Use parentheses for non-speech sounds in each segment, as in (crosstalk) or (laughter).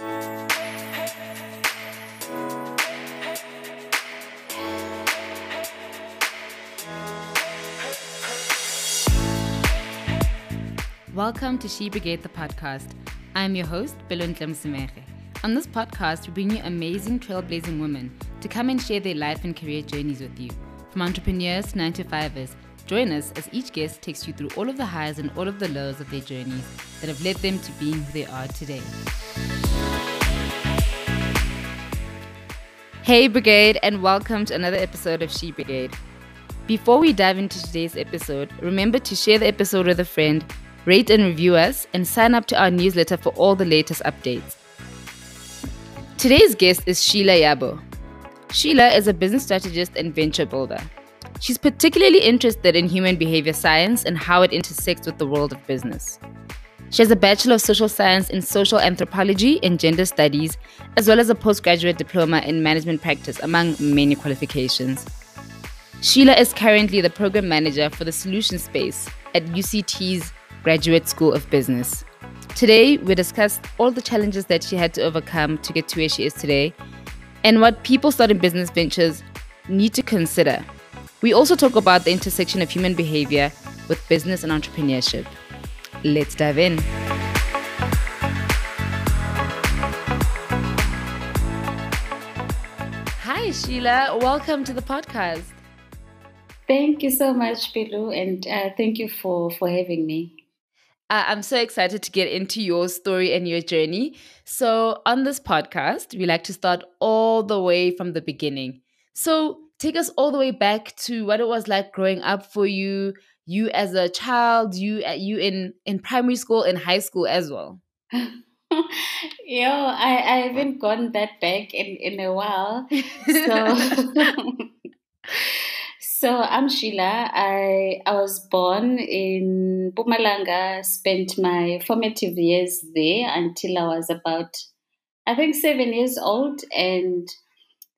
Welcome to She Brigade, the podcast. I'm your host, Belon Tlemsimere. On this podcast, we bring you amazing trailblazing women to come and share their life and career journeys with you. From entrepreneurs to 9 to 5ers, join us as each guest takes you through all of the highs and all of the lows of their journeys that have led them to being who they are today. Hey, Brigade, and welcome to another episode of She Brigade. Before we dive into today's episode, remember to share the episode with a friend rate and review us, and sign up to our newsletter for all the latest updates. Today's guest is Sheila Yabo. Sheila is a business strategist and venture builder. She's particularly interested in human behavior science and how it intersects with the world of business. She has a Bachelor of Social Science in Social Anthropology and Gender Studies, as well as a postgraduate diploma in management practice, among many qualifications. Sheila is currently the program manager for the solution space at UCT's Graduate School of Business. Today, we discussed all the challenges that she had to overcome to get to where she is today and what people starting business ventures need to consider. We also talk about the intersection of human behavior with business and entrepreneurship. Let's dive in. Hi, Sheila. Welcome to the podcast. Thank you so much, Pilu, and uh, thank you for, for having me. Uh, I'm so excited to get into your story and your journey. So, on this podcast, we like to start all the way from the beginning. So, take us all the way back to what it was like growing up for you, you as a child, you uh, you in in primary school in high school as well. (laughs) Yo, I, I haven't gone that back in, in a while. So (laughs) So I'm Sheila. I I was born in Mpumalanga, spent my formative years there until I was about I think seven years old and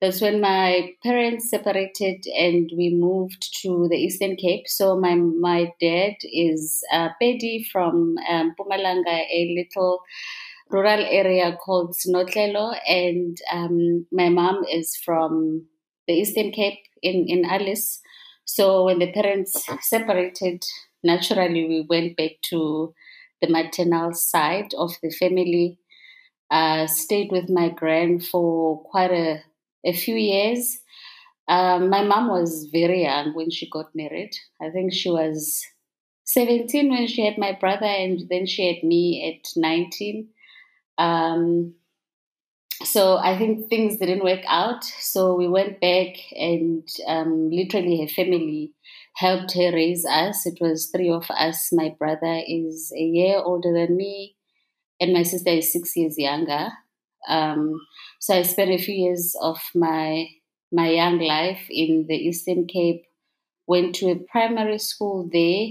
that's when my parents separated and we moved to the Eastern Cape. So my my dad is uh, Pedi from um, Mpumalanga, a little rural area called Snotlelo, and um, my mom is from the Eastern Cape in in Alice. So when the parents separated, naturally we went back to the maternal side of the family. Uh, stayed with my grand for quite a, a few years. Um, my mom was very young when she got married. I think she was 17 when she had my brother, and then she had me at 19. Um, so I think things didn't work out. So we went back, and um, literally her family helped her raise us. It was three of us. My brother is a year older than me, and my sister is six years younger. Um, so I spent a few years of my my young life in the Eastern Cape. Went to a primary school there.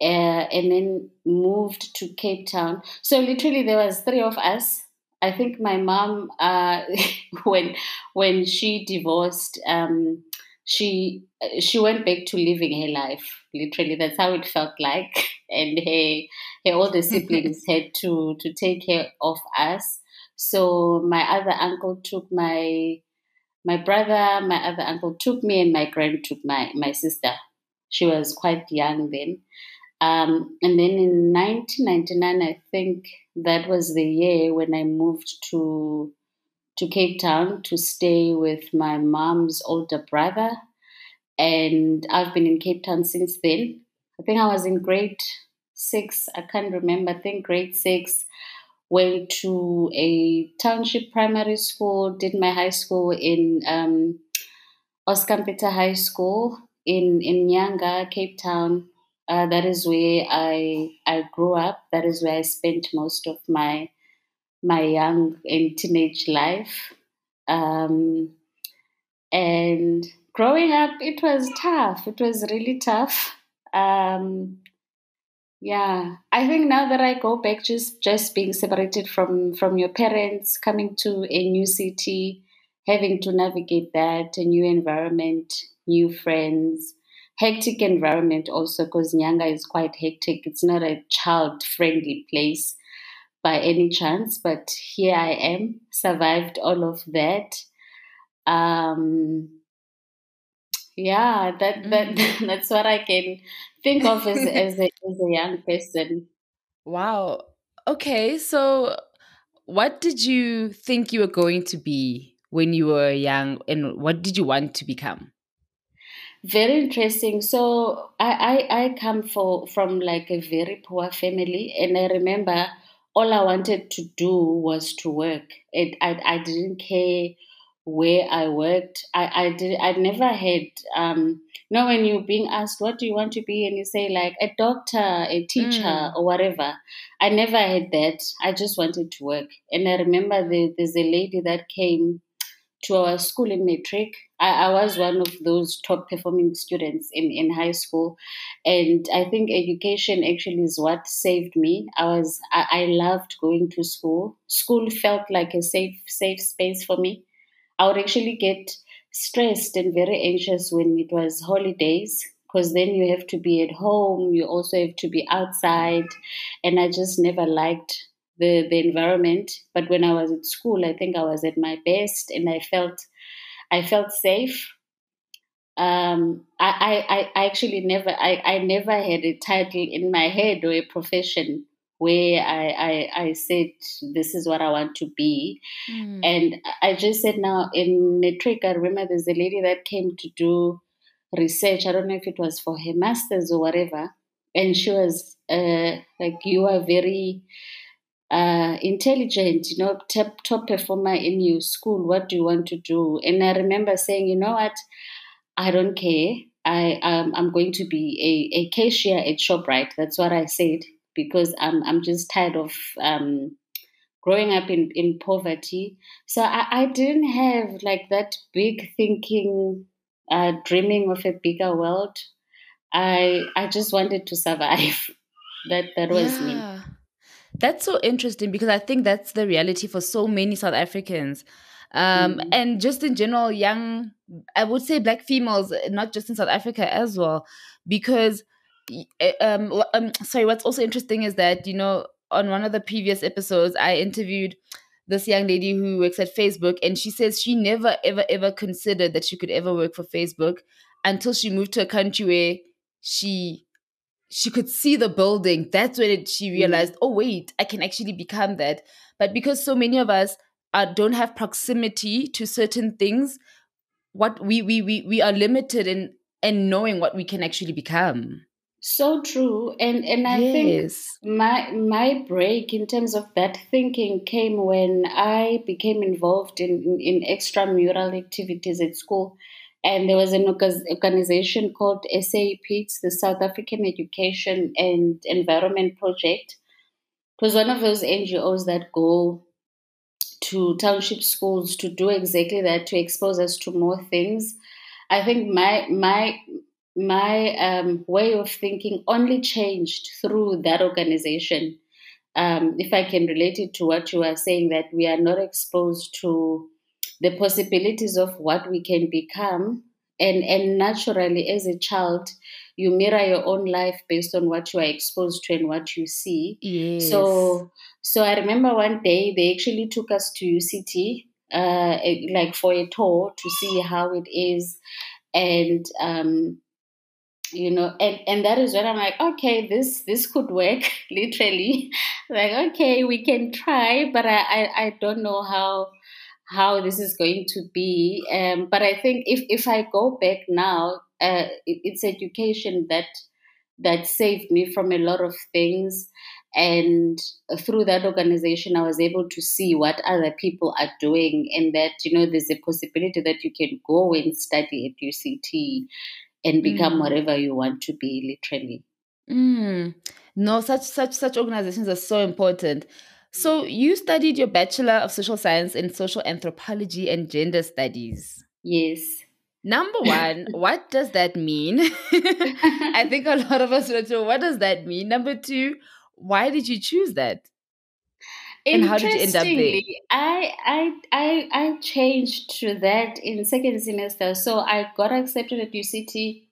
Uh, and then moved to Cape Town. So literally, there was three of us I think my mom, uh, (laughs) when when she divorced, um, she she went back to living her life. Literally, that's how it felt like. (laughs) And her her older (laughs) siblings had to to take care of us. So my other uncle took my my brother, my other uncle took me, and my grand took my my sister. She was quite young then. Um, and then in 1999, I think that was the year when I moved to to Cape Town to stay with my mom's older brother, and I've been in Cape Town since then. I think I was in grade six. I can't remember. I think grade six. Went to a township primary school. Did my high school in um, Oscar Mpetha High School in in Nyanga, Cape Town uh, that is where I I grew up. That is where I spent most of my my young and teenage life. Um, and growing up, it was tough. It was really tough. Um, yeah, I think now that I go back, just just being separated from from your parents, coming to a new city, having to navigate that, a new environment, new friends, hectic environment also because Nyanga is quite hectic. It's not a child friendly place. by any chance, but here I am, survived all of that. Um, yeah, that that mm. (laughs) that's what I can think of as (laughs) as a, as a young person. Wow. Okay, so what did you think you were going to be when you were young, and what did you want to become? Very interesting. So I, I, I come for, from like a very poor family, and I remember all I wanted to do was to work. It, I, I didn't care where I worked. I, I did I never had um you know when you're being asked what do you want to be and you say like a doctor, a teacher mm. or whatever. I never had that. I just wanted to work. And I remember the, there's a lady that came to our school in matric. I, I was one of those top performing students in, in high school. And I think education actually is what saved me. I was I, I loved going to school. School felt like a safe safe space for me. I would actually get stressed and very anxious when it was holidays because then you have to be at home, you also have to be outside. And I just never liked the, the environment. But when I was at school, I think I was at my best and I felt I felt safe. Um, I, I, I actually never I, I never had a title in my head or a profession where I, I, I said this is what I want to be. Mm. And I just said now in matric, I remember there's a lady that came to do research. I don't know if it was for her masters or whatever. And she was uh, like, you are very uh, intelligent, you know, top, top performer in your school. What do you want to do? And I remember saying, you know what? I don't care. I um, I'm going to be a, a cashier at Shoprite. That's what I said because I'm I'm just tired of um, growing up in, in poverty. So I, I didn't have like that big thinking, uh, dreaming of a bigger world. I I just wanted to survive. (laughs) that that was yeah. me. That's so interesting because I think that's the reality for so many South Africans. Um, mm. And just in general, young, I would say black females, not just in South Africa as well, because, um, um, sorry, what's also interesting is that, you know, on one of the previous episodes, I interviewed this young lady who works at Facebook, and she says she never, ever, ever considered that she could ever work for Facebook until she moved to a country where she she could see the building. That's when it, she mm. realized, mm. oh wait, I can actually become that. But because so many of us don't have proximity to certain things, what we we we we are limited in in knowing what we can actually become. So true, and and I yes. think my my break in terms of that thinking came when I became involved in in, in extramural activities at school and there was an organization called SAEP, the South African Education and Environment Project. It was one of those NGOs that go to township schools to do exactly that, to expose us to more things. I think my my my um, way of thinking only changed through that organization. Um, if I can relate it to what you are saying, that we are not exposed to the possibilities of what we can become and and naturally as a child you mirror your own life based on what you are exposed to and what you see yes. so so i remember one day they actually took us to uct uh, like for a tour to see how it is and um, you know and and that is when i'm like okay this this could work (laughs) literally (laughs) like okay we can try but I, I i don't know how how this is going to be. Um, but I think if, if I go back now, uh, it, it's education that that saved me from a lot of things. And through that organization, I was able to see what other people are doing, and that you know there's a possibility that you can go and study at UCT and become mm. whatever you want to be, literally. Mm. No, such such such organizations are so important. So, you studied your Bachelor of Social Science in Social Anthropology and Gender Studies. Yes. Number one, (laughs) what does that mean? (laughs) I think a lot of us to know what does that mean. Number two, why did you choose that? And how did you end up there? I, I I I changed to that in second semester. So I got accepted at UCT.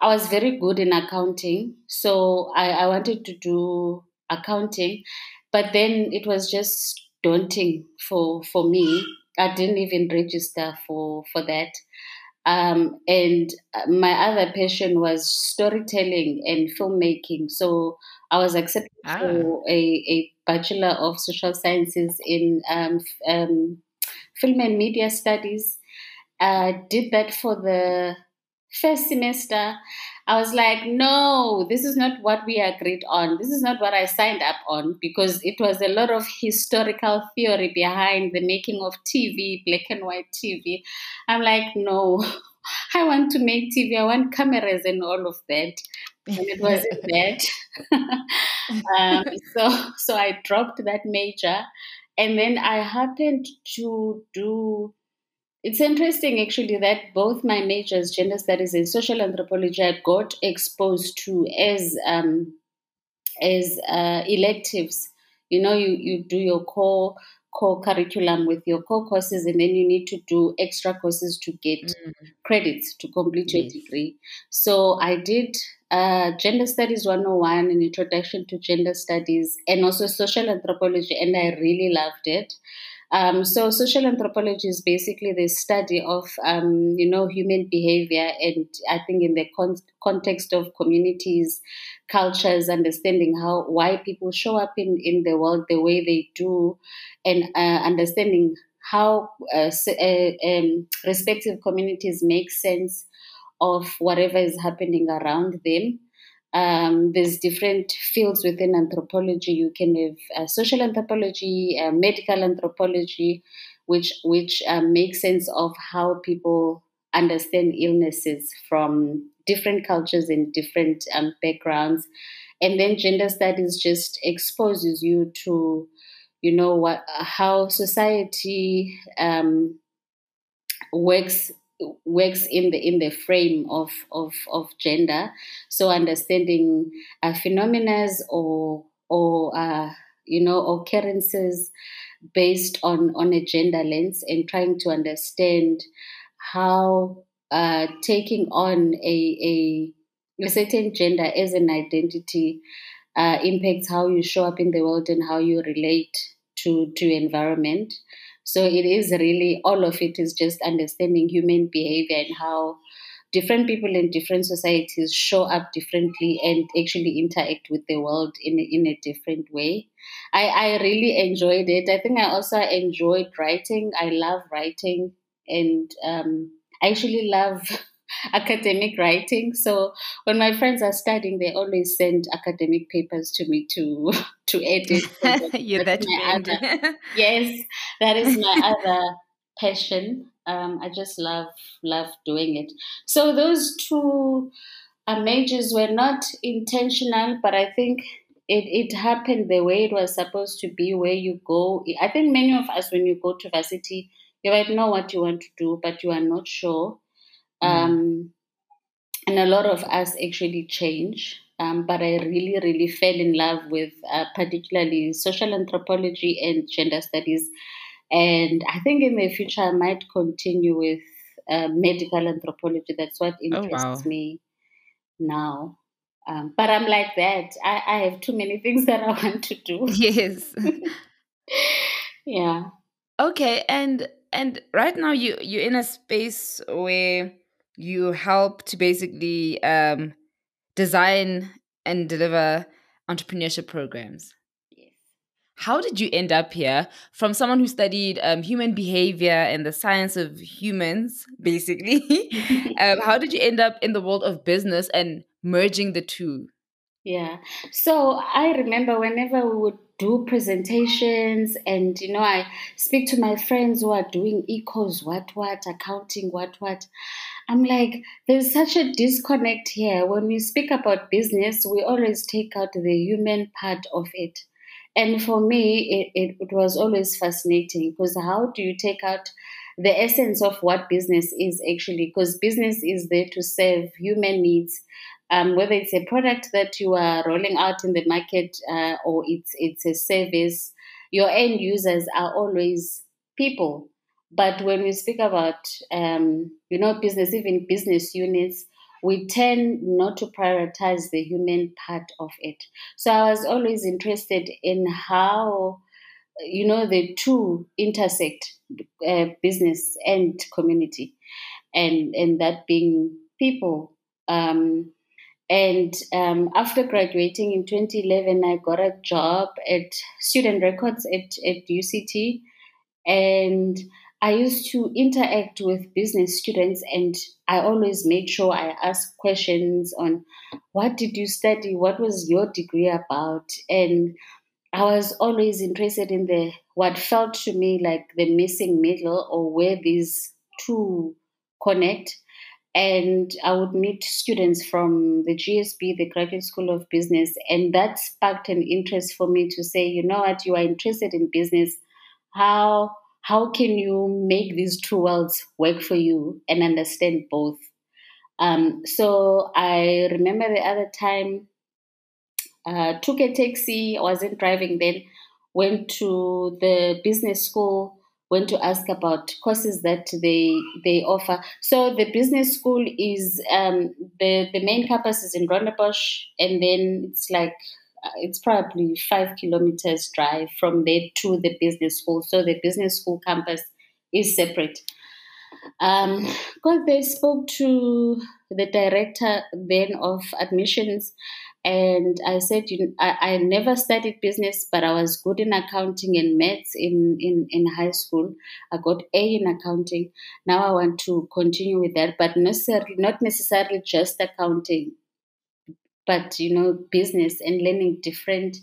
I was very good in accounting. So I, I wanted to do accounting but then it was just daunting for for me. I didn't even register for for that. Um, and uh, my other passion was storytelling and filmmaking. So I was accepted ah. for a, a Bachelor of Social Sciences in um, um, Film and Media Studies. I did that for the first semester. I was like, no, this is not what we agreed on. This is not what I signed up on because it was a lot of historical theory behind the making of TV, black and white TV. I'm like, no, (laughs) I want to make TV. I want cameras and all of that. And it (laughs) wasn't that. (laughs) um, so, so I dropped that major. And then I happened to do it's interesting actually that both my majors, gender studies and social anthropology, I got exposed to as um, as uh, electives. You know, you, you do your core core curriculum with your core courses, and then you need to do extra courses to get mm. credits to complete yes. your degree. So I did uh, Gender Studies 101, an introduction to gender studies, and also social anthropology, and I really loved it. Um, so social anthropology is basically the study of um, you know human behavior, and I think in the con- context of communities, cultures, understanding how why people show up in in the world the way they do, and uh, understanding how uh, uh, um, respective communities make sense of whatever is happening around them. Um, there's different fields within anthropology. You can have uh, social anthropology, uh, medical anthropology, which which uh, make sense of how people understand illnesses from different cultures and different um, backgrounds. And then gender studies just exposes you to, you know, what how society um, works works in the in the frame of of, of gender. So understanding uh, phenomena or or uh, you know occurrences based on on a gender lens and trying to understand how uh, taking on a, a a certain gender as an identity uh, impacts how you show up in the world and how you relate to to environment. So it is really all of it is just understanding human behavior and how different people in different societies show up differently and actually interact with the world in a, in a different way. I, I really enjoyed it. I think I also enjoyed writing. I love writing and um, I actually love (laughs) academic writing. So when my friends are studying, they always send academic papers to me to (laughs) to edit. (laughs) You're that other, (laughs) yes, that is my other passion. Um, I just love love doing it. So those two uh, majors were not intentional, but I think it, it happened the way it was supposed to be. Where you go, I think many of us, when you go to varsity, you might know what you want to do, but you are not sure. Mm. Um, and a lot of us actually change. Um, but I really, really fell in love with uh, particularly social anthropology and gender studies. And I think in the future I might continue with uh, medical anthropology. That's what interests oh, wow. me now. Um, but I'm like that. I, I have too many things (laughs) that I want to do. (laughs) Yes. (laughs) yeah. Okay, and and right now you you're in a space where you help to basically um, design and deliver entrepreneurship programs. Yes. How did you end up here from someone who studied um, human behavior and the science of humans, basically? (laughs) um, how did you end up in the world of business and merging the two? Yeah. So I remember whenever we would do presentations and you know I speak to my friends who are doing ecos what what accounting what what I'm like, there's such a disconnect here. When we speak about business, we always take out the human part of it. And for me, it, it, was always fascinating because how do you take out the essence of what business is actually? Because business is there to serve human needs. Um, whether it's a product that you are rolling out in the market uh, or it's it's a service, your end users are always people. But when we speak about, um, you know, business, even business units, we tend not to prioritize the human part of it. So I was always interested in how, you know, the two intersect uh, business and community, and and that being people. Um, and um, after graduating in 2011, I got a job at Student Records at, at UCT. And I used to interact with business students, and I always made sure I asked questions on what did you study? What was your degree about? And I was always interested in the what felt to me like the missing middle or where these two connect and I would meet students from the GSB, the Graduate School of Business, and that sparked an interest for me to say, you know what, you are interested in business. How how can you make these two worlds work for you and understand both? Um, so I remember the other time, uh, took a taxi. Wasn't driving then. Went to the business school went to ask about courses that they they offer. So the business school is um, the the main campus is in Rondebosch, and then it's like it's probably five kilometers drive from there to the business school. So the business school campus is separate. Um, because they spoke to the director then of admissions and I said, you know, I, I never studied business, but I was good in accounting and maths in, in, in high school. I got A in accounting. Now I want to continue with that, but necessarily not necessarily just accounting, but you know, business and learning different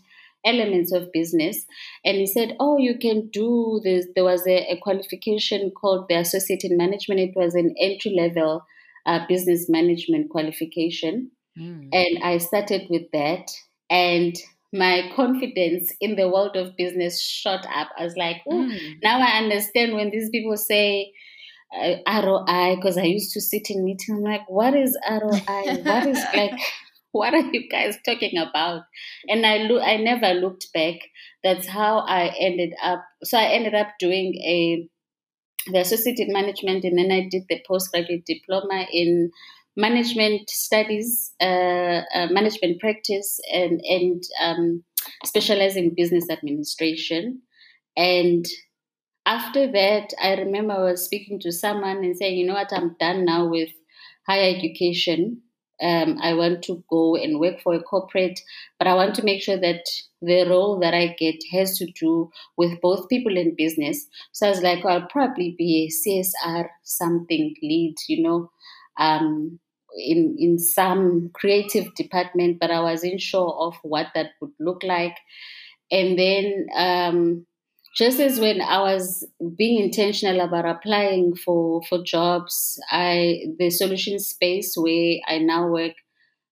elements of business. And he said, Oh, you can do this. There was a, a qualification called the Associate in Management. It was an entry level uh, business management qualification Mm. And I started with that. And my confidence in the world of business shot up. I was like, oh, mm. now I understand when these people say uh, ROI, because I used to sit in meetings. I'm like, what is ROI? what is (laughs) like, (laughs) what are you guys talking about? And I look, I never looked back. That's how I ended up. So I ended up doing a the associate in management, and then I did the postgraduate diploma in management studies, uh, uh, management practice, and and um, specializing business administration. And after that, I remember I was speaking to someone and saying, you know what, I'm done now with higher education. Um, I want to go and work for a corporate, but I want to make sure that the role that I get has to do with both people and business. So I was like, I'll probably be a CSR something lead, you know, um, in in some creative department, but I wasn't sure of what that would look like. And then um, just as when I was being intentional about applying for for jobs, I the solution space where I now work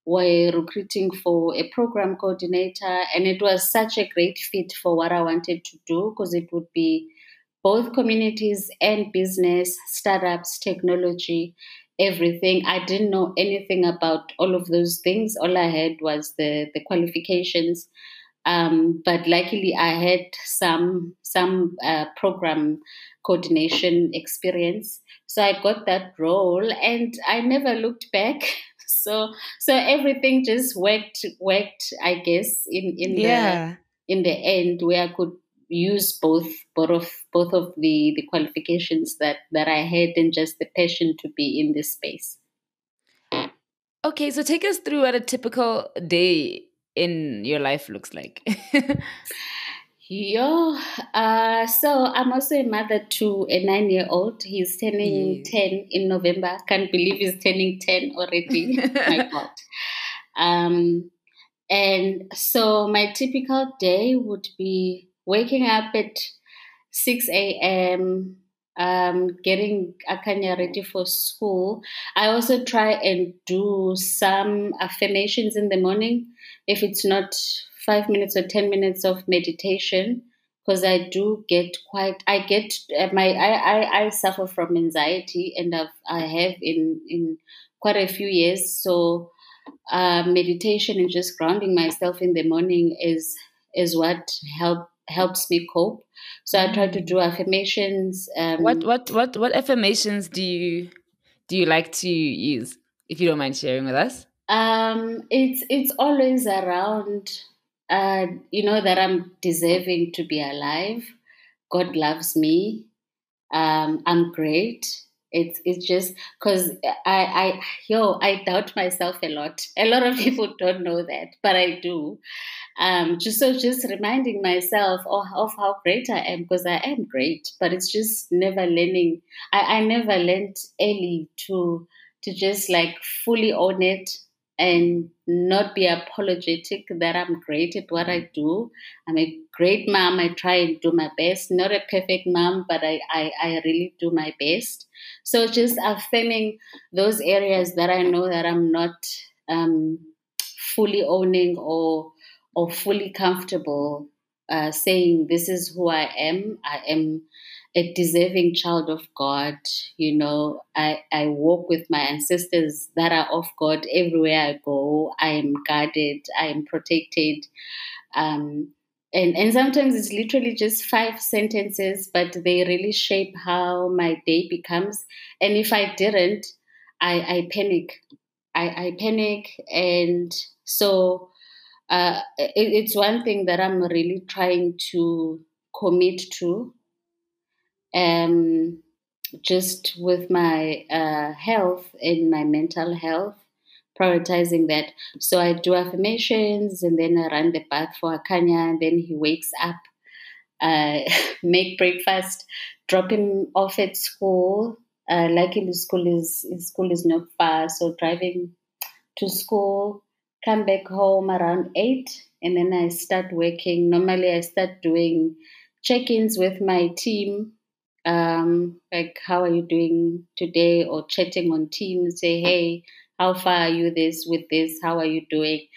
were recruiting for a program coordinator, and it was such a great fit for what I wanted to do because it would be both communities and business, startups, technology, everything. I didn't know anything about all of those things. All I had was the the qualifications. Um, but luckily, I had some some uh, program coordination experience, so I got that role, and I never looked back. (laughs) So so everything just worked worked, I guess, in in yeah. the in the end where I could use both both of both of the the qualifications that that I had and just the passion to be in this space. Okay, so take us through what a typical day in your life looks like. Yo, uh, so I'm also a mother to a nine year old. He's turning yeah. 10 in November. Can't believe he's turning 10 already. my (laughs) God. Um, and so my typical day would be waking up at 6 a.m., um, getting Akanya ready for school. I also try and do some affirmations in the morning. If it's not five minutes or 10 minutes of meditation, because I do get quite, I get uh, my, I, I, I suffer from anxiety and I've, I have in, in quite a few years. So, uh, meditation and just grounding myself in the morning is, is what help helps me cope. So I try to do affirmations. Um, what what what what affirmations do you do you like to use? if you don't mind sharing with us? Um, it's it's always around, uh, you know, that I'm deserving to be alive. God loves me. Um, I'm great. It's it's just because I I yo I doubt myself a lot. A lot of (laughs) people don't know that, but I do. Um, just so just reminding myself of, of how great I am because I am great, but it's just never learning. I, I never learned early to to just like fully own it and not be apologetic that I'm great at what I do. I'm a great mom. I try and do my best. Not a perfect mom, but I, I, I really do my best. So just affirming those areas that I know that I'm not um, fully owning or or fully comfortable uh, saying this is who I am. I am a deserving child of God. You know, I, I walk with my ancestors that are of God everywhere I go. I am guarded, I am protected. Um, and, and sometimes it's literally just five sentences, but they really shape how my day becomes. And if I didn't, I, I panic. I, I panic. And so uh, it, it's one thing that I'm really trying to commit to um, just with my uh, health and my mental health, prioritizing that. So I do affirmations and then I run the bath for Akanya, and then he wakes up, uh, (laughs) make breakfast, drop him off at school. Uh, luckily, school is school is not far, so driving to school, come back home around eight, and then I start working. Normally, I start doing check-ins with my team um, like how are you doing today? Or chatting on teams say hey how far are you this with this? How are you doing?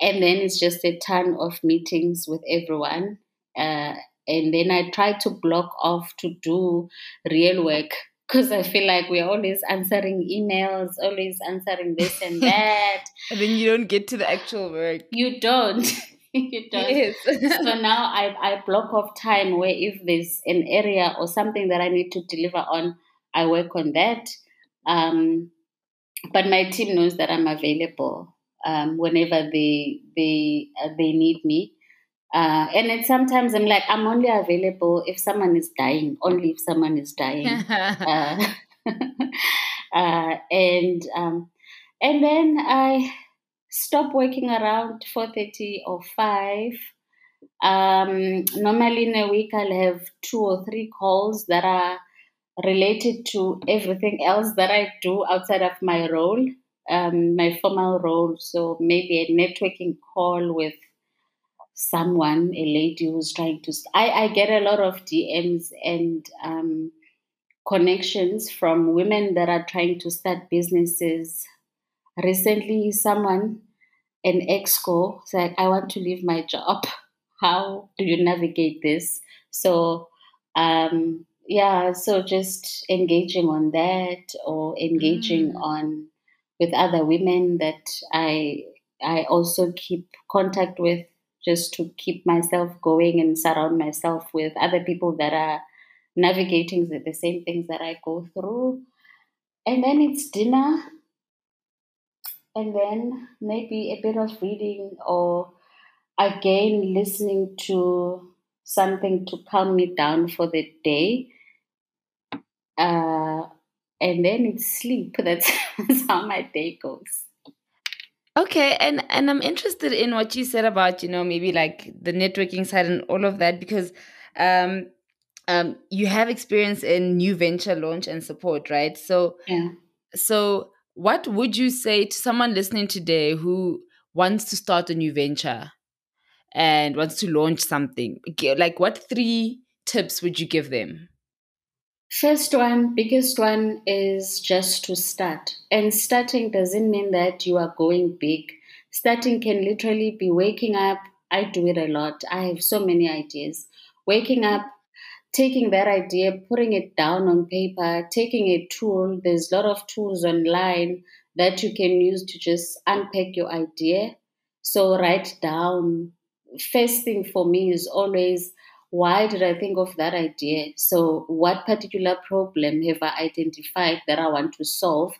And then it's just a ton of meetings with everyone uh, and then i try to block off to do real work because I feel like we're always answering emails, always answering this and (laughs) that. and then you don't get to the actual work. You don't. (laughs) it does. Yes. so (laughs) now I, I block off time where if there's an area or something that I need to deliver on, I work on that. Um, but my team knows that I'm available um, whenever they they uh, they need me. Uh, and then sometimes I'm like, I'm only available if someone is dying, only if someone is dying. (laughs) uh, (laughs) uh, and um, and then I stop working around 4.30 or 5 um, normally in a week i'll have two or three calls that are related to everything else that i do outside of my role um, my formal role so maybe a networking call with someone a lady who's trying to i, I get a lot of dms and um, connections from women that are trying to start businesses. Recently someone an exco said i want to leave my job. (laughs) How do you navigate this? So um yeah so just engaging on that or engaging mm. on with other women that i i also keep contact with just to keep myself going and surround myself with other people that are navigating the, same things that i go through and then it's dinner and then maybe a bit of reading or again listening to something to calm me down for the day. Uh, and then it's sleep. That's, (laughs) that's how my day goes. Okay, and and I'm interested in what you said about you know maybe like the networking side and all of that because um um you have experience in new venture launch and support, right? So yeah. So what would you say to someone listening today who wants to start a new venture and wants to launch something? Like, what three tips would you give them? First one, biggest one is just to start. And starting doesn't mean that you are going big. Starting can literally be waking up. I do it a lot. I have so many ideas. Waking up, taking that idea, putting it down on paper, taking a tool. There's a lot of tools online that you can use to just unpack your idea. So write down. First thing for me is always why did I think of that idea? So, what particular problem have I identified that I want to solve?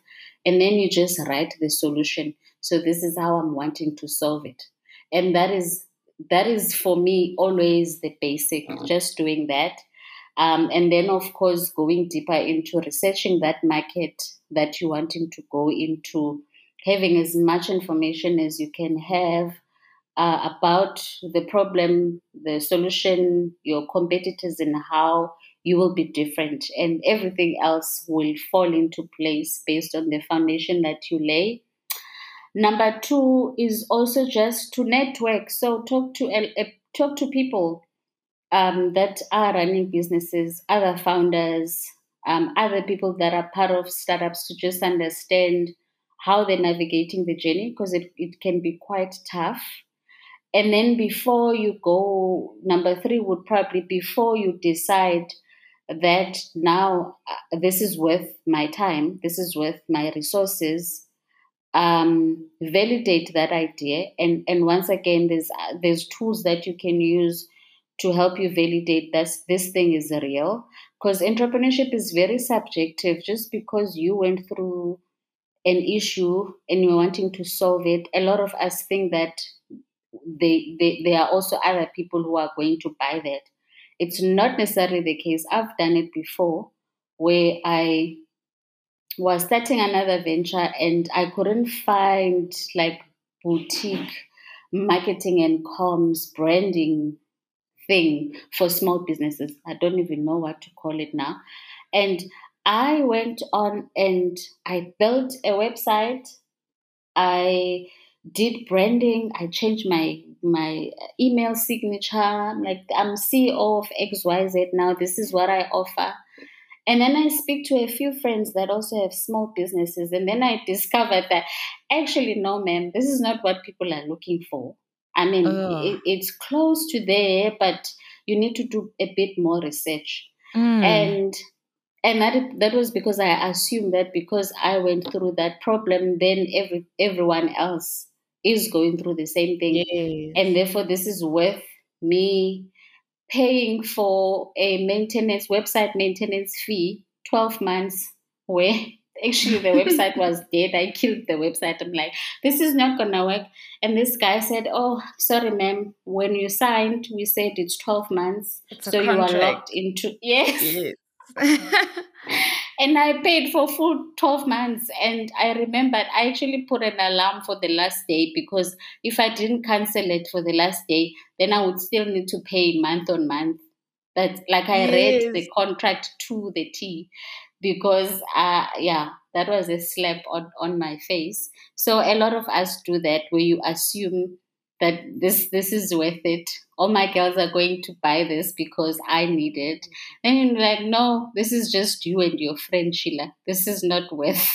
And then you just write the solution. So, this is how I'm wanting to solve it. And that is that is for me always the basic, just doing that. Um, and then, of course, going deeper into researching that market that you're wanting to go into, having as much information as you can have uh, about the problem, the solution, your competitors, and how you will be different. And everything else will fall into place based on the foundation that you lay. Number two is also just to network. So talk to uh, talk to people um, that are running businesses, other founders, um, other people that are part of startups to just understand how they're navigating the journey because it, it can be quite tough. And then before you go, number three would probably before you decide that now uh, this is worth my time, this is worth my resources. Um, validate that idea, and and once again, there's uh, there's tools that you can use to help you validate that this thing is real. Because entrepreneurship is very subjective. Just because you went through an issue and you're wanting to solve it, a lot of us think that they, they there are also other people who are going to buy that. It's not necessarily the case. I've done it before where I was starting another venture and I couldn't find like boutique marketing and comms branding thing for small businesses. I don't even know what to call it now. And I went on and I built a website. I did branding. I changed my my email signature. Like I'm CEO of XYZ now. This is what I offer. And then I speak to a few friends that also have small businesses. And then I discovered that actually, no, ma'am, this is not what people are looking for. I mean, it, it's close to there, but you need to do a bit more research. Mm. And and that that was because I assumed that because I went through that problem, then every everyone else is going through the same thing. Yes. And therefore, this is worth me paying for a maintenance, website maintenance fee, 12 months, where (laughs) actually the website was (laughs) dead. I killed the website. I'm like, this is not going to work. And this guy said, oh, sorry, ma'am. When you signed, we said it's 12 months. It's so you are locked into, (laughs) yes. yes. And I paid for full 12 months. And I remembered I actually put an alarm for the last day because if I didn't cancel it for the last day, then I would still need to pay month on month. But like I yes. read the contract to the T because, uh, yeah, that was a slap on, on my face. So a lot of us do that where you assume that this this is worth it. All my girls are going to buy this because I need it. And you're like, no, this is just you and your friend Sheila. This is not worth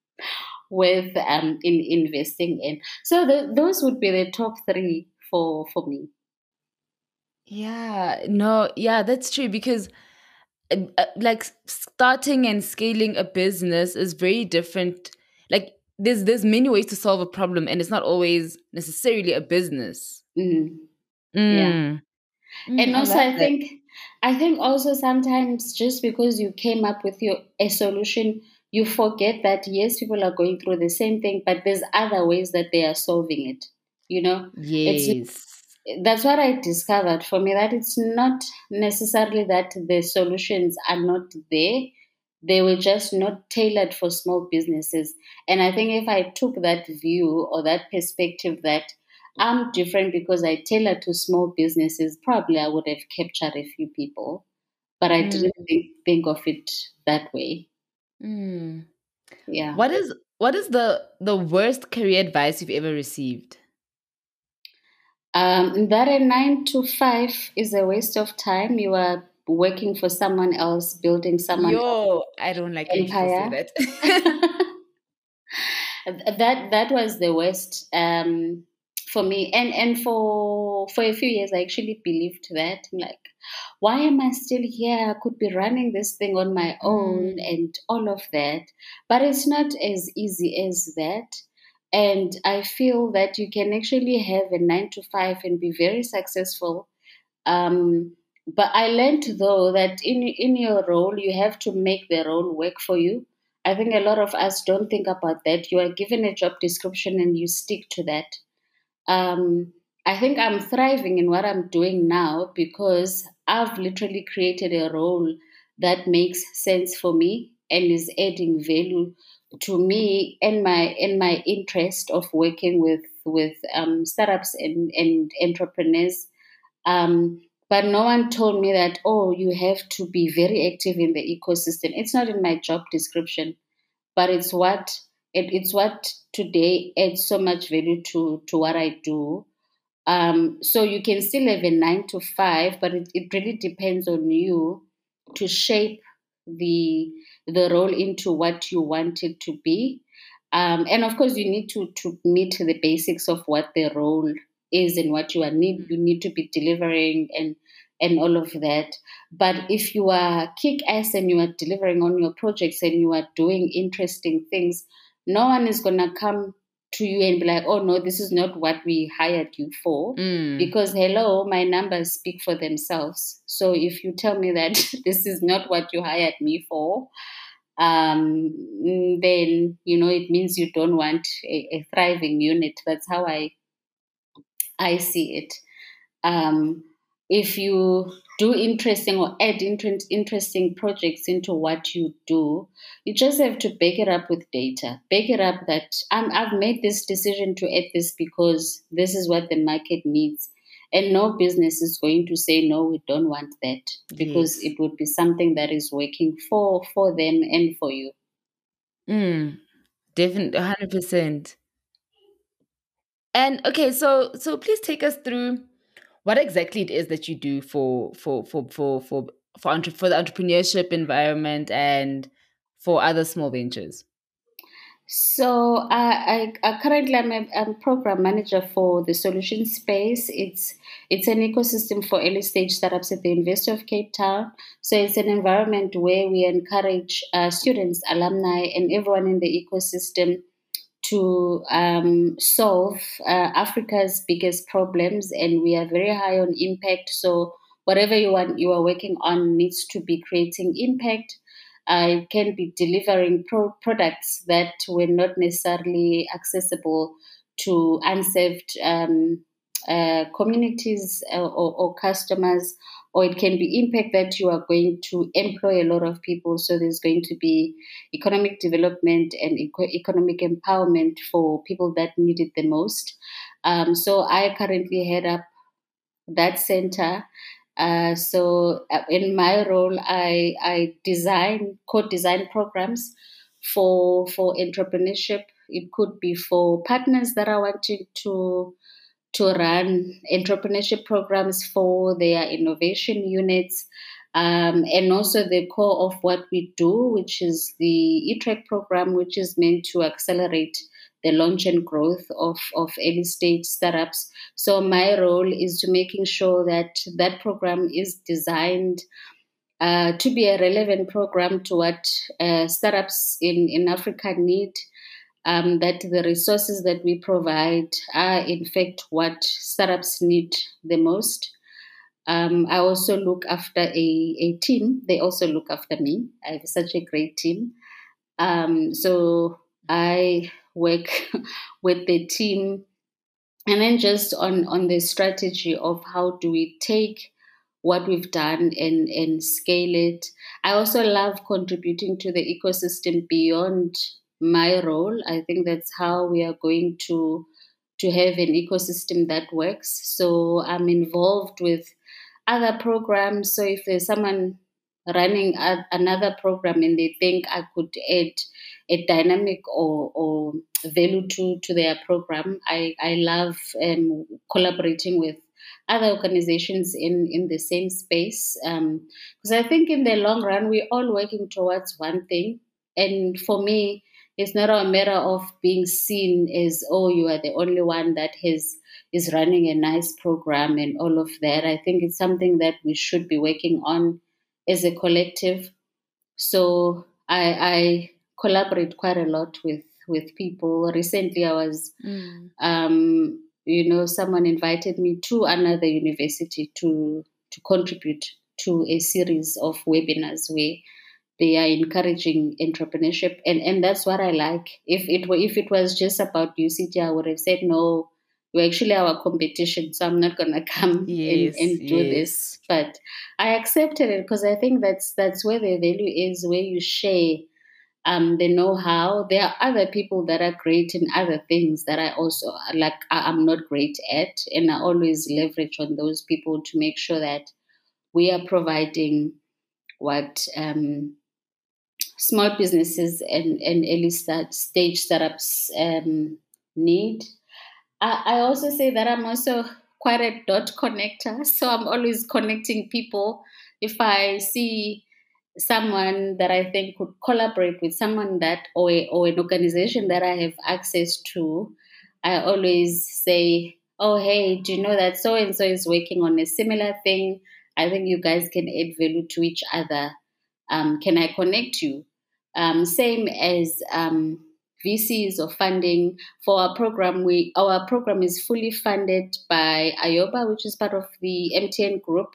(laughs) worth um in investing in. So the, those would be the top three for for me. Yeah, no, yeah, that's true because uh, uh like starting and scaling a business is very different. Like there's there's many ways to solve a problem and it's not always necessarily a business mm. Mm. yeah mm, and also I, I think I think also sometimes just because you came up with your a solution, you forget that yes, people are going through the same thing, but there's other ways that they are solving it. You know, yes, it's, that's what I discovered for me. That it's not necessarily that the solutions are not there, they were just not tailored for small businesses. And I think if I took that view or that perspective that I'm different because I tailor to small businesses, probably I would have captured a few people. But I mm. didn't think, think of it that way. Mm. Yeah. What is what is the the worst career advice you've ever received? Um, that a nine to five is a waste of time. You are working for someone else, building someone. Yo, I don't like empire. that. (laughs) that that was the worst um, for me, and and for for a few years, I actually believed that. I'm like, why am I still here? I could be running this thing on my own mm. and all of that, but it's not as easy as that. And I feel that you can actually have a nine to five and be very successful. Um, but I learned though that in in your role you have to make the role work for you. I think a lot of us don't think about that. You are given a job description and you stick to that. Um, I think I'm thriving in what I'm doing now because I've literally created a role that makes sense for me and is adding value to me and my and my interest of working with with um, startups and, and entrepreneurs. Um, but no one told me that oh you have to be very active in the ecosystem. It's not in my job description, but it's what it, it's what today adds so much value to to what I do. Um, so you can still have a nine to five, but it, it really depends on you to shape the the role into what you want it to be. Um, and of course, you need to to meet the basics of what the role is and what you are need you need to be delivering and and all of that. But if you are kick ass and you are delivering on your projects and you are doing interesting things, no one is gonna come to you and be like, oh no, this is not what we hired you for. Mm. Because hello, my numbers speak for themselves. So if you tell me that (laughs) this is not what you hired me for, um, then you know it means you don't want a, a thriving unit. That's how I I see it. Um, if you do interesting or add inter- interesting projects into what you do, you just have to back it up with data. Back it up that i I've made this decision to add this because this is what the market needs. And no business is going to say, no, we don't want that because yes. it would be something that is working for, for them and for you. Mm, definitely, 100%. And okay, so so please take us through what exactly it is that you do for for for for for for, entre- for the entrepreneurship environment and for other small ventures. So uh, I, I currently I'm a, program manager for the solution space. It's it's an ecosystem for early stage startups at the University of Cape Town. So it's an environment where we encourage uh, students, alumni, and everyone in the ecosystem to um, solve uh, Africa's biggest problems, and we are very high on impact. So whatever you want, you are working on needs to be creating impact. I can be delivering pro- products that were not necessarily accessible to unserved um, uh, communities uh, or, or, customers, or it can be impact that you are going to employ a lot of people. So there's going to be economic development and eco- economic empowerment for people that need it the most. Um, so I currently head up that center. Uh, so uh, in my role, I I design co-design programs for for entrepreneurship. It could be for partners that are wanting to to run entrepreneurship programs for their innovation units. Um, and also the core of what we do, which is the eTrack program, which is meant to accelerate the launch and growth of, of early stage startups. So my role is to making sure that that program is designed uh, to be a relevant program to what uh, startups in, in Africa need um, that the resources that we provide are, in fact, what startups need the most. Um, I also look after a, a team. They also look after me. I have such a great team. Um, so I work (laughs) with the team and then just on, on the strategy of how do we take what we've done and, and scale it. I also love contributing to the ecosystem beyond my role. I think that's how we are going to to have an ecosystem that works. So I'm involved with other programs. So if there's someone running a, another program and they think I could add a dynamic or, or value to, to their program, I, I love um, collaborating with other organizations in, in the same space. Because um, I think in the long run, we're all working towards one thing. And for me, it's not a matter of being seen as oh you are the only one that has is running a nice program and all of that. I think it's something that we should be working on as a collective. So I, I collaborate quite a lot with with people. Recently, I was, mm. um, you know, someone invited me to another university to to contribute to a series of webinars where they are encouraging entrepreneurship and and that's what i like if it were if it was just about uct i would have said no you're actually our competition so i'm not gonna (laughs) come yes, and, and do yes. this but i accepted it because i think that's that's where the value is where you share um, the know-how. There are other people that are great in other things that I also like. I'm not great at, and I always leverage on those people to make sure that we are providing what um, small businesses and, and early start stage startups um, need. I, I also say that I'm also quite a dot connector, (laughs) so I'm always connecting people. If I see someone that I think could collaborate with someone that or, a, or an organization that I have access to, I always say, "Oh, hey, do you know that so and so is working on a similar thing? I think you guys can add value to each other. Um, can I connect you?" Um, same as um, VCs or funding for our program. We our program is fully funded by Ayoba, which is part of the MTN group.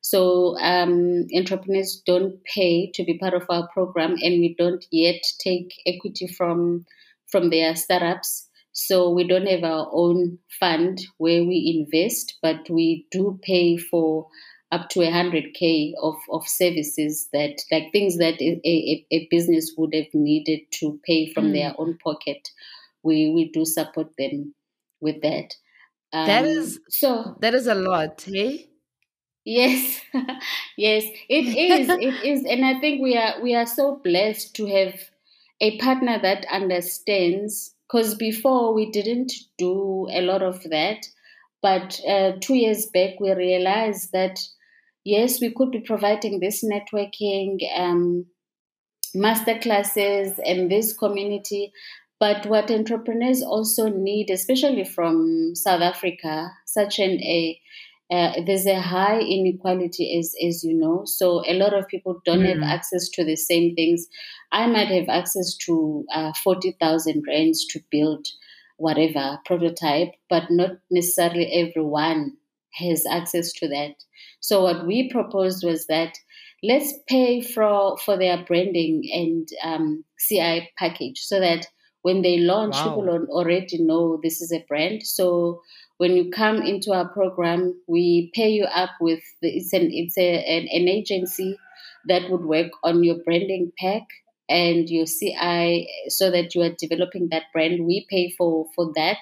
So um, entrepreneurs don't pay to be part of our program, and we don't yet take equity from from their startups. So we don't have our own fund where we invest, but we do pay for up to 100k of, of services that like things that a, a, a business would have needed to pay from mm. their own pocket. We we do support them with that. Um, that is so that is a lot hey yes. (laughs) Yes. It is. (laughs) It is. And i think we are we are so blessed to have a partner that understands because before we didn't do a lot of that. But uh, two years back we realized that yes, we could be providing this networking um, master classes and this community. But what entrepreneurs also need, especially from South Africa, such an a uh, there's a high inequality, as as you know. So a lot of people don't mm. have access to the same things. I might have access to uh, forty thousand rands to build whatever prototype, but not necessarily everyone has access to that. So what we proposed was that let's pay for for their branding and um, CI package so that when they launch, wow. people already know this is a brand. So when you come into our program, we pay you up with the, it's an it's a, an, an agency that would work on your branding pack and your CI so that you are developing that brand. We pay for for that.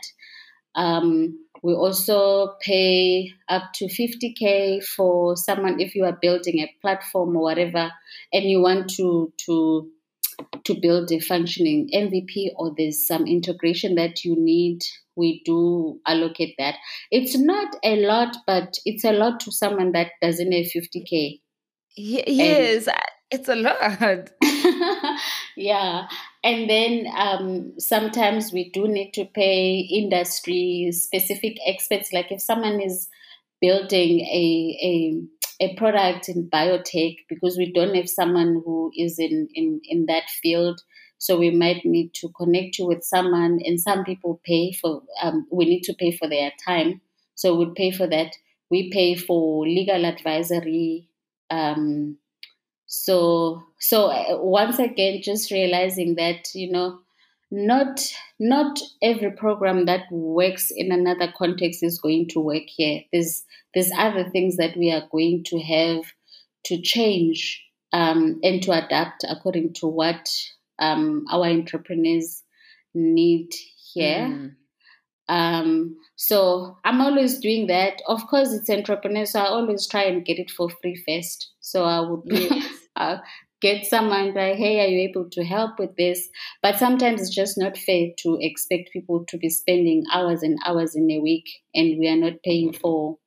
Um, we also pay up to 50k for someone if you are building a platform or whatever, and you want to to to build a functioning MVP or there's some integration that you need, we do allocate that. It's not a lot, but it's a lot to someone that doesn't have 50k. Yes, and, it's a lot. (laughs) yeah. And then um, sometimes we do need to pay industry specific experts. Like if someone is building a, a a product in biotech because we don't have someone who is in, in, in that field. So we might need to connect you with someone, and some people pay for. Um, we need to pay for their time, so we pay for that. We pay for legal advisory, um, so so uh, once again just realizing that you know not not every program that works in another context is going to work here there's there's other things that we are going to have to change um, and to adapt according to what um, our entrepreneurs need here mm. Um, so I'm always doing that. Of course, it's entrepreneur, so I always try and get it for free first. So I would (laughs) uh, get someone like, hey, are you able to help with this? But sometimes it's just not fair to expect people to be spending hours and hours in a week, and we are not paying for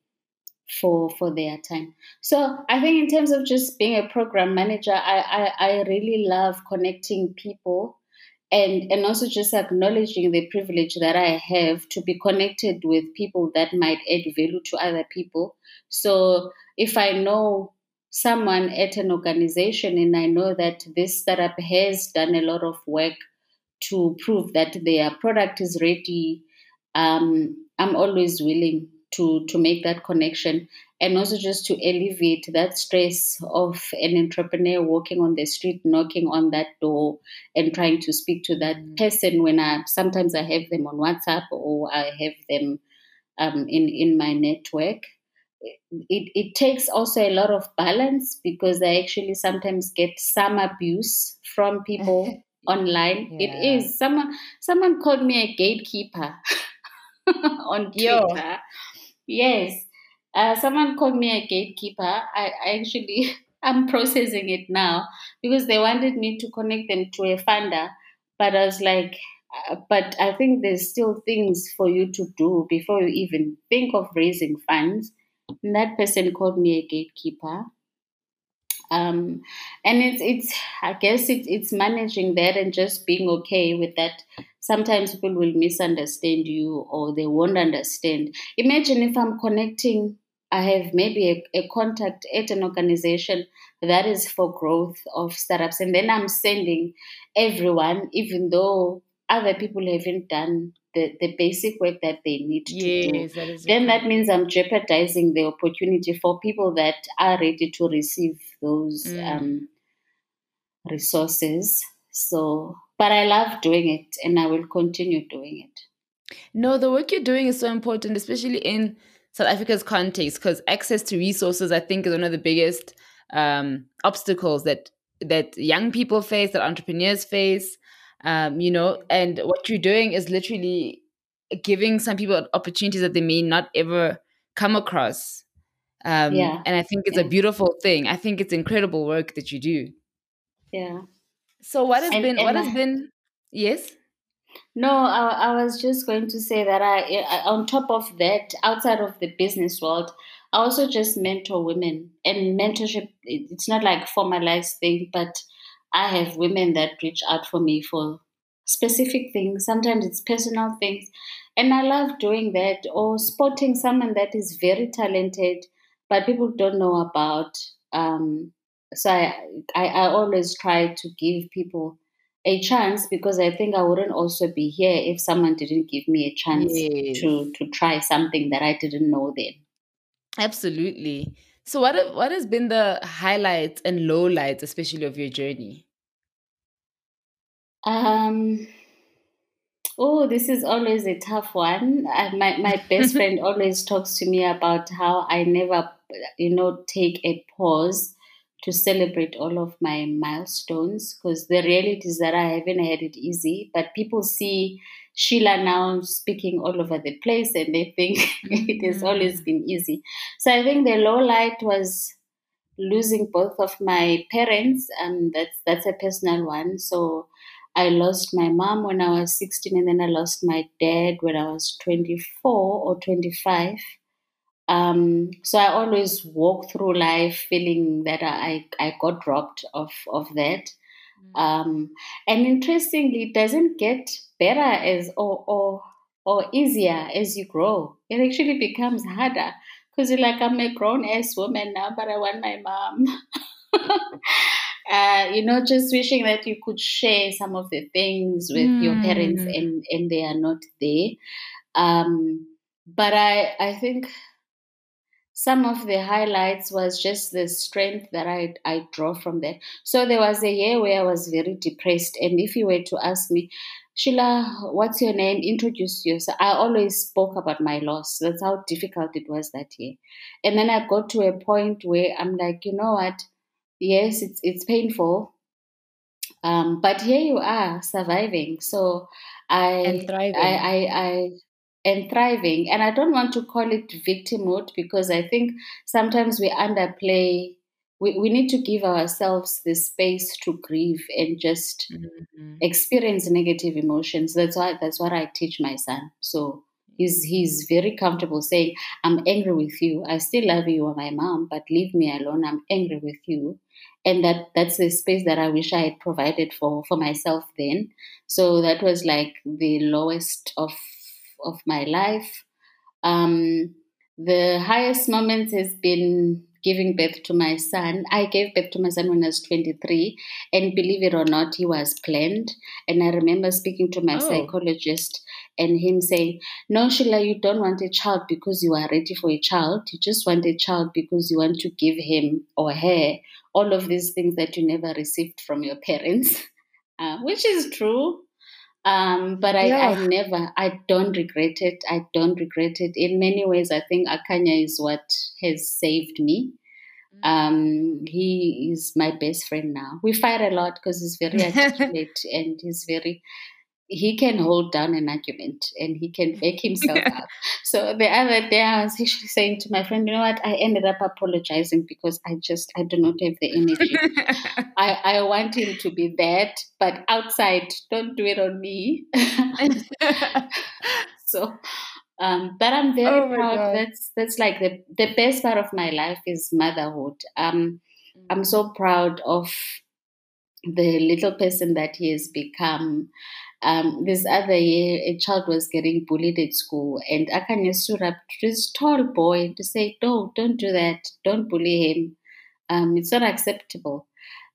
for for their time. So I think in terms of just being a program manager, I I, I really love connecting people and and also just acknowledging the privilege that I have to be connected with people that might add value to other people. So if I know someone at an organization and I know that this startup has done a lot of work to prove that their product is ready, um, I'm always willing to to make that connection and also just to alleviate that stress of an entrepreneur walking on the street knocking on that door and trying to speak to that mm. person when i sometimes i have them on whatsapp or i have them um, in in my network it, it takes also a lot of balance because I actually sometimes get some abuse from people (laughs) online. Yeah. It is someone someone called me a gatekeeper (laughs) on Twitter. Yo. Yes. Uh, someone called me a gatekeeper. I, I actually (laughs) I'm processing it now because they wanted me to connect them to a funder, but I was like, uh, but I think there's still things for you to do before you even think of raising funds. And that person called me a gatekeeper. Um, and it's it's I guess it's it's managing that and just being okay with that. Sometimes people will misunderstand you or they won't understand. Imagine if I'm connecting, I have maybe a, a contact at an organization that is for growth of startups, and then I'm sending everyone, even though other people haven't done the, the basic work that they need to yes, do. That then that means I'm jeopardizing the opportunity for people that are ready to receive those mm. um, resources. So, but I love doing it and I will continue doing it. No, the work you're doing is so important, especially in South Africa's context, because access to resources, I think, is one of the biggest um, obstacles that that young people face, that entrepreneurs face um, you know, and what you're doing is literally giving some people opportunities that they may not ever come across. Um, yeah. And I think it's yeah. a beautiful thing. I think it's incredible work that you do. Yeah. So what has and, been, and what has been, yes? No, I, I, was just going to say that I, I, on top of that, outside of the business world, I also just mentor women. And mentorship, it's not like formalized thing, but I have women that reach out for me for specific things. Sometimes it's personal things. And I love doing that or spotting someone that is very talented, but people don't know about. Um, so I, I, I always try to give people a chance because I think I wouldn't also be here if someone didn't give me a chance yes. to to try something that I didn't know then. Absolutely. So what what has been the highlights and lowlights, especially of your journey? Um. Oh, this is always a tough one. Uh, my my best (laughs) friend always talks to me about how I never, you know, take a pause to celebrate all of my milestones because the reality is that I haven't had it easy. But people see Sheila now speaking all over the place and they think (laughs) it has always mm. been easy. So I think the low light was losing both of my parents, and that's that's a personal one. So I lost my mom when I was 16, and then I lost my dad when I was 24 or 25. Um, so I always walk through life feeling that I, I got robbed of, of that. Mm. Um, and interestingly, it doesn't get better as or, or or easier as you grow. It actually becomes harder because you're like, I'm a grown ass woman now, but I want my mom. (laughs) uh, you know, just wishing that you could share some of the things with mm. your parents mm. and, and they are not there. Um, but I, I think some of the highlights was just the strength that I, I draw from that. So there was a year where I was very depressed. And if you were to ask me, Sheila, what's your name? Introduce yourself. I always spoke about my loss. That's how difficult it was that year. And then I got to a point where I'm like, you know what? yes, it's it's painful. Um, but here you are surviving. So I and thriving. I, I, I and thriving. And I don't want to call it victimhood because I think sometimes we underplay we, we need to give ourselves the space to grieve and just mm-hmm. experience negative emotions. That's why that's what I teach my son. So he's he's very comfortable saying, I'm angry with you. I still love you, are my mom, but leave me alone. I'm angry with you and that that's the space that I wish I had provided for for myself then. So that was like the lowest of of my life. Um, the highest moments has been giving birth to my son. I gave birth to my son when I was 23, and believe it or not, he was planned. And I remember speaking to my oh. psychologist, and him saying, No, Sheila, you don't want a child because you are ready for a child. You just want a child because you want to give him or her all of these things that you never received from your parents, (laughs) uh, which is true. Um, but I, yeah. I never, I don't regret it. I don't regret it. In many ways, I think Akanya is what has saved me. Mm. Um, he is my best friend now. We fight a lot because he's very (laughs) articulate and he's very he can hold down an argument and he can back himself yeah. up. So the other day I was actually saying to my friend, you know what, I ended up apologizing because I just I do not have the energy. (laughs) I, I want him to be that, but outside, don't do it on me. (laughs) so um, but I'm very oh proud. God. That's that's like the the best part of my life is motherhood. Um, I'm so mm. proud of the little person that he has become. Um, this other year, a child was getting bullied at school, and Akanya stood up to this tall boy to say, "No, don't do that. Don't bully him. Um, it's not acceptable."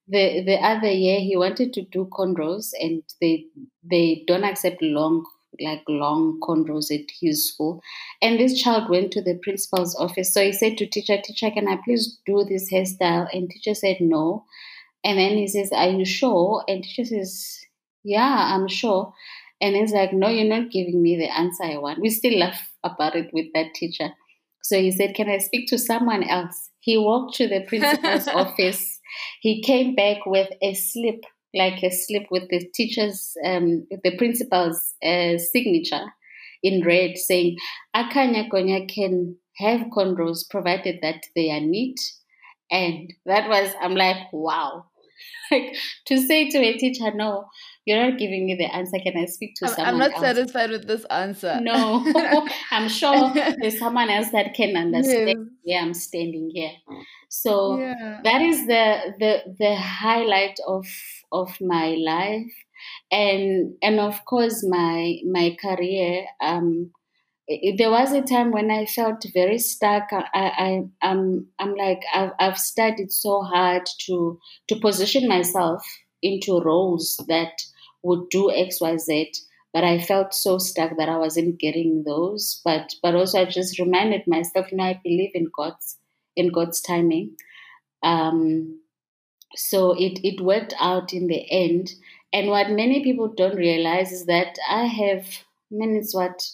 The the other year, he wanted to do cornrows, and they they don't accept long like long cornrows at his school. And this child went to the principal's office. So he said to teacher, "Teacher, can I please do this hairstyle?" And teacher said no. And then he says, "Are you sure?" And teacher says, yeah, I'm sure. And he's like, No, you're not giving me the answer I want. We still laugh about it with that teacher. So he said, Can I speak to someone else? He walked to the principal's (laughs) office. He came back with a slip, like a slip with the teacher's, um, the principal's uh, signature in red saying, Akanya Konya can have cornrows provided that they are neat. And that was, I'm like, wow. (laughs) like to say to a teacher, no, you're not giving me the answer. Can I speak to I'm, someone? I'm not else? satisfied with this answer. No, (laughs) (laughs) I'm sure there's someone else that can understand. Yes. Yeah, I'm standing here. So yeah. that is the the the highlight of of my life, and and of course my my career. Um, there was a time when I felt very stuck. I, I, I'm, I'm like, I've, I've studied so hard to, to position myself into roles that would do X, Y, Z. But I felt so stuck that I wasn't getting those. But but also I just reminded myself, you know, I believe in God's in God's timing. Um, so it it worked out in the end. And what many people don't realize is that I have I mean, it's what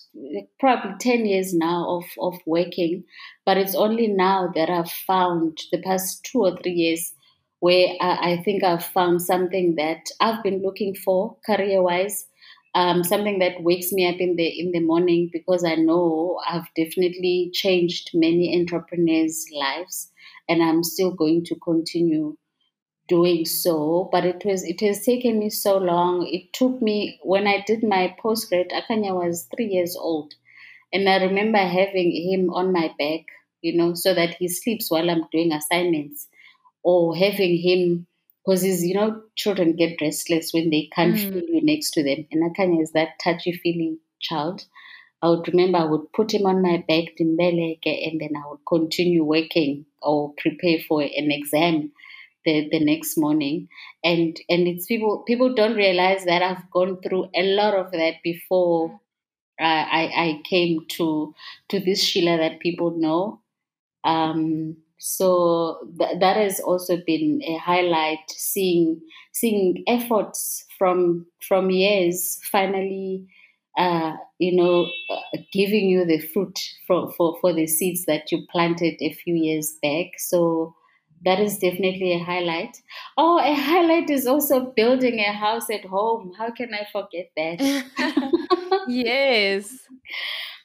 probably 10 years now of, of working, but it's only now that I've found the past two or three years where I, think I've found something that I've been looking for career wise. Um, something that wakes me up in the in the morning because I know I've definitely changed many entrepreneurs' lives, and I'm still going to continue doing so. But it was it has taken me so long. It took me when I did my postgrad. Akanya was three years old, and I remember having him on my back, you know, so that he sleeps while I'm doing assignments or having him because his you know children get restless when they can't mm. feel you next to them. And Akanya is that touchy feely child. I would remember I would put him on my back and then I would continue working or prepare for an exam the, the next morning. And and it's people people don't realize that I've gone through a lot of that before uh, I I came to to this Sheila that people know. Um so th- that has also been a highlight seeing seeing efforts from from years finally uh, you know uh, giving you the fruit for, for for the seeds that you planted a few years back. So that is definitely a highlight. Oh a highlight is also building a house at home. How can i forget that? (laughs) Yes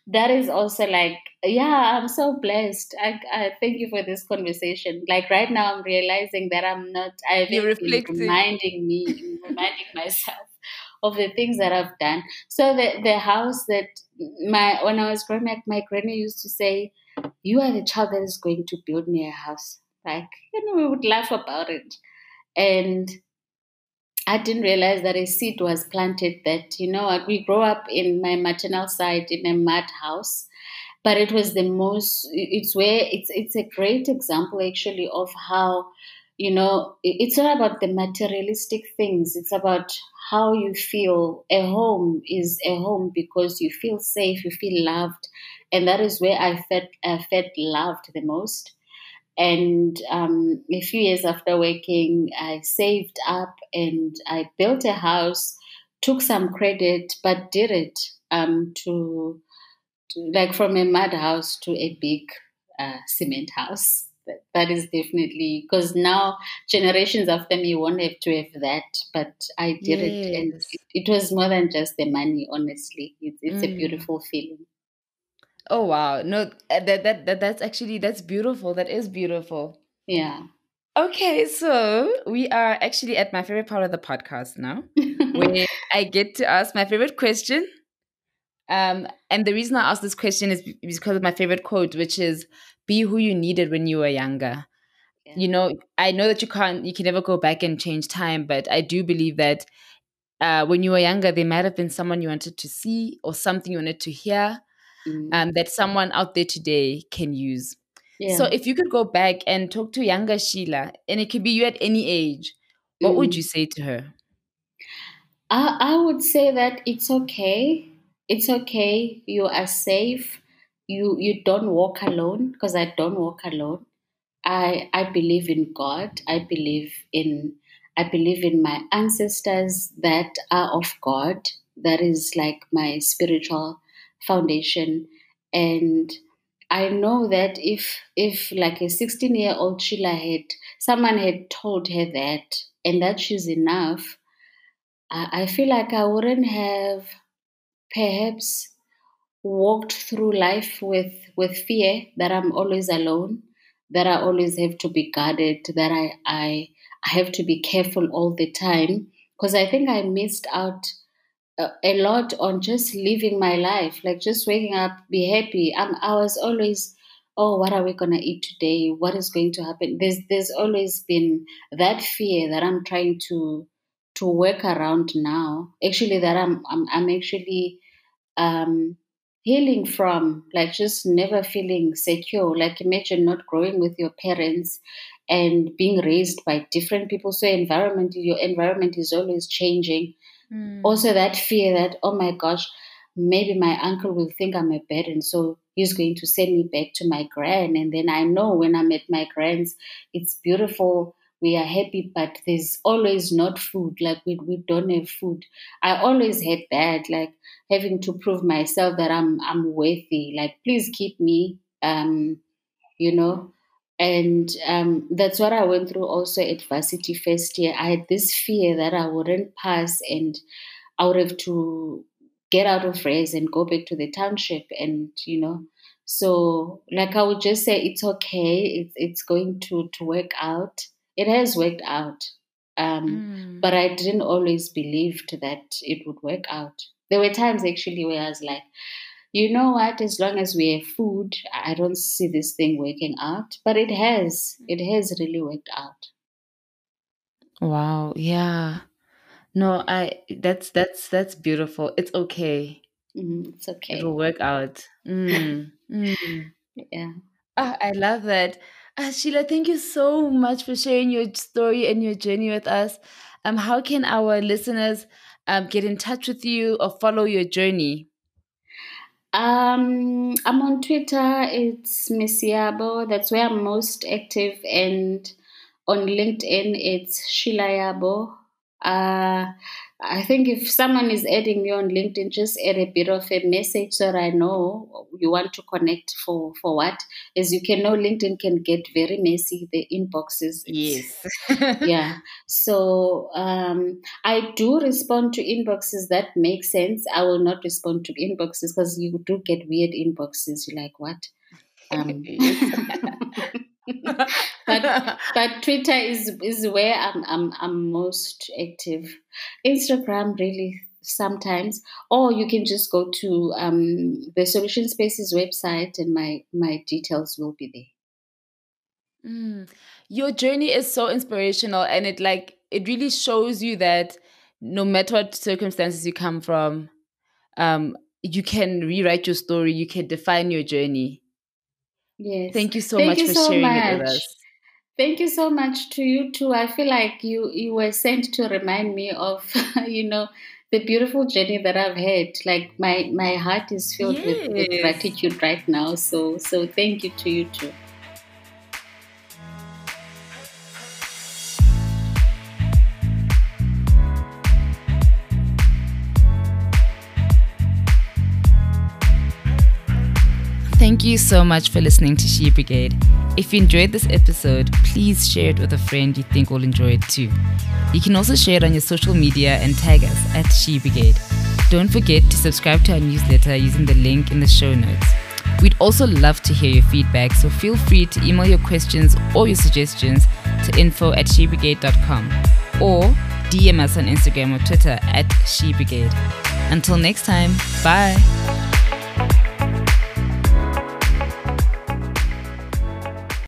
that is also like yeah i'm so blessed. I, I thank you for this conversation. Like right now i'm realizing that i'm not i've been reminding me reminding myself of the things that i've done. So the the house that my when i was growing up my granny used to say you are the child that is going to build me a house. Like you know we would laugh about it. And I didn't realize that a seed was planted that, you know, we grew up in my maternal side in a mud house, but it was the most, it's where, it's, it's a great example actually of how you know, it's not about the materialistic things. It's about how you feel. A home is a home because you feel safe, you feel loved, and that is where I felt I felt loved the most. And um, a few years after working, I saved up and I built a house, took some credit, but did it um, to, to, like from a mud house to a big uh, cement house. That, that is definitely because now generations after me won't have to have that, but I did yes. it, and it, it, was more than just the money. Honestly, it, it's mm. a beautiful feeling. Oh wow. No uh, that, that that that's actually that's beautiful. That is beautiful. Yeah. Okay, so we are actually at my favorite part of the podcast now, (laughs) where I get to ask my favorite question. Um, and the reason I ask this question is because of my favorite quote, which is "Be who you needed when you were younger." Yeah. You know, I know that you can't, you can never go back and change time, but I do believe that uh, when you were younger, there might have been someone you wanted to see or something you wanted to hear mm. um, that someone out there today can use. Yeah. So if you could go back and talk to younger Sheila, and it could be you at any age, what mm. would you say to her? I, I would say that it's okay. It's okay. You are safe. You you don't walk alone because I don't walk alone. I I believe in God. I believe in I believe in my ancestors that are of God. That is like my spiritual foundation and I know that if if like a 16 year old Sheila had someone had told her that and that she's enough, I, feel like I wouldn't have perhaps walked through life with with fear that I'm always alone, that I always have to be guarded, that I I, I have to be careful all the time. Because I think I missed out a, lot on just living my life, like just waking up, be happy. I'm, I was always, oh, what are we gonna eat today? What is going to happen? There's there's always been that fear that I'm trying to to work around now. Actually, that I'm I'm, I'm actually um, healing from, like just never feeling secure. Like imagine not growing with your parents and being raised by different people. So environment, your environment is always changing Mm. Also, that fear that, oh my gosh, maybe my uncle will think I'm a burden. So he's going to send me back to my grand. And then I know when I'm at my grand's, it's beautiful. We are happy, but there's always not food. Like we, we don't have food. I always had that, like having to prove myself that I'm I'm worthy. Like please keep me. Um, you know, and um, that's what I went through also at varsity first year. I had this fear that I wouldn't pass and I would have to get out of res and go back to the township. And, you know, so like I would just say, it's okay. It's, it's going to, to work out. It has worked out. Um, mm. But I didn't always believe that it would work out. There were times actually where I was like, you know what, as long as we have food, I don't see this thing working out. But it has. It has really worked out. Wow. Yeah. No, I that's that's that's beautiful. It's okay. Mm, it's okay. It'll work out. Mm. mm. (laughs) Yeah. Oh, I love that. Uh, Sheila, thank you so much for sharing your story and your journey with us. Um, how can our listeners um, get in touch with you or follow your journey? Um, I'm on Twitter. It's Misiabo. That's where I'm most active. And on LinkedIn, it's Shilayabo. Uh, I think if someone is adding me on LinkedIn, just add a bit of a message so that I know you want to connect for for what. As you can know, LinkedIn can get very messy. The inboxes. Yes. (laughs) yeah. So um, I do respond to inboxes that make sense. I will not respond to inboxes because you do get weird inboxes. You're like, what? (laughs) Um, (laughs) but (laughs) but Twitter is is where I'm I'm I'm most active. Instagram really sometimes, or you can just go to um, the Solution Spaces website, and my my details will be there. Mm. Your journey is so inspirational, and it like it really shows you that no matter what circumstances you come from, um, you can rewrite your story. You can define your journey Yes. Thank you so Thank much you for so sharing much. it with us. Thank you so much to you too. I feel like you you were sent to remind me of, (laughs) you know, the beautiful journey that I've had. Like my my heart is filled yes. with, with gratitude right now. So so thank you to you too. You so much for listening to She Brigade. If you enjoyed this episode, please share it with a friend you think will enjoy it too. You can also share it on your social media and tag us at She Brigade. Don't forget to subscribe to our newsletter using the link in the show notes. We'd also love to hear your feedback, so feel free to email your questions or your suggestions to info at shebrigade.com or DM us on Instagram or Twitter at shebrigade. Until next time, bye.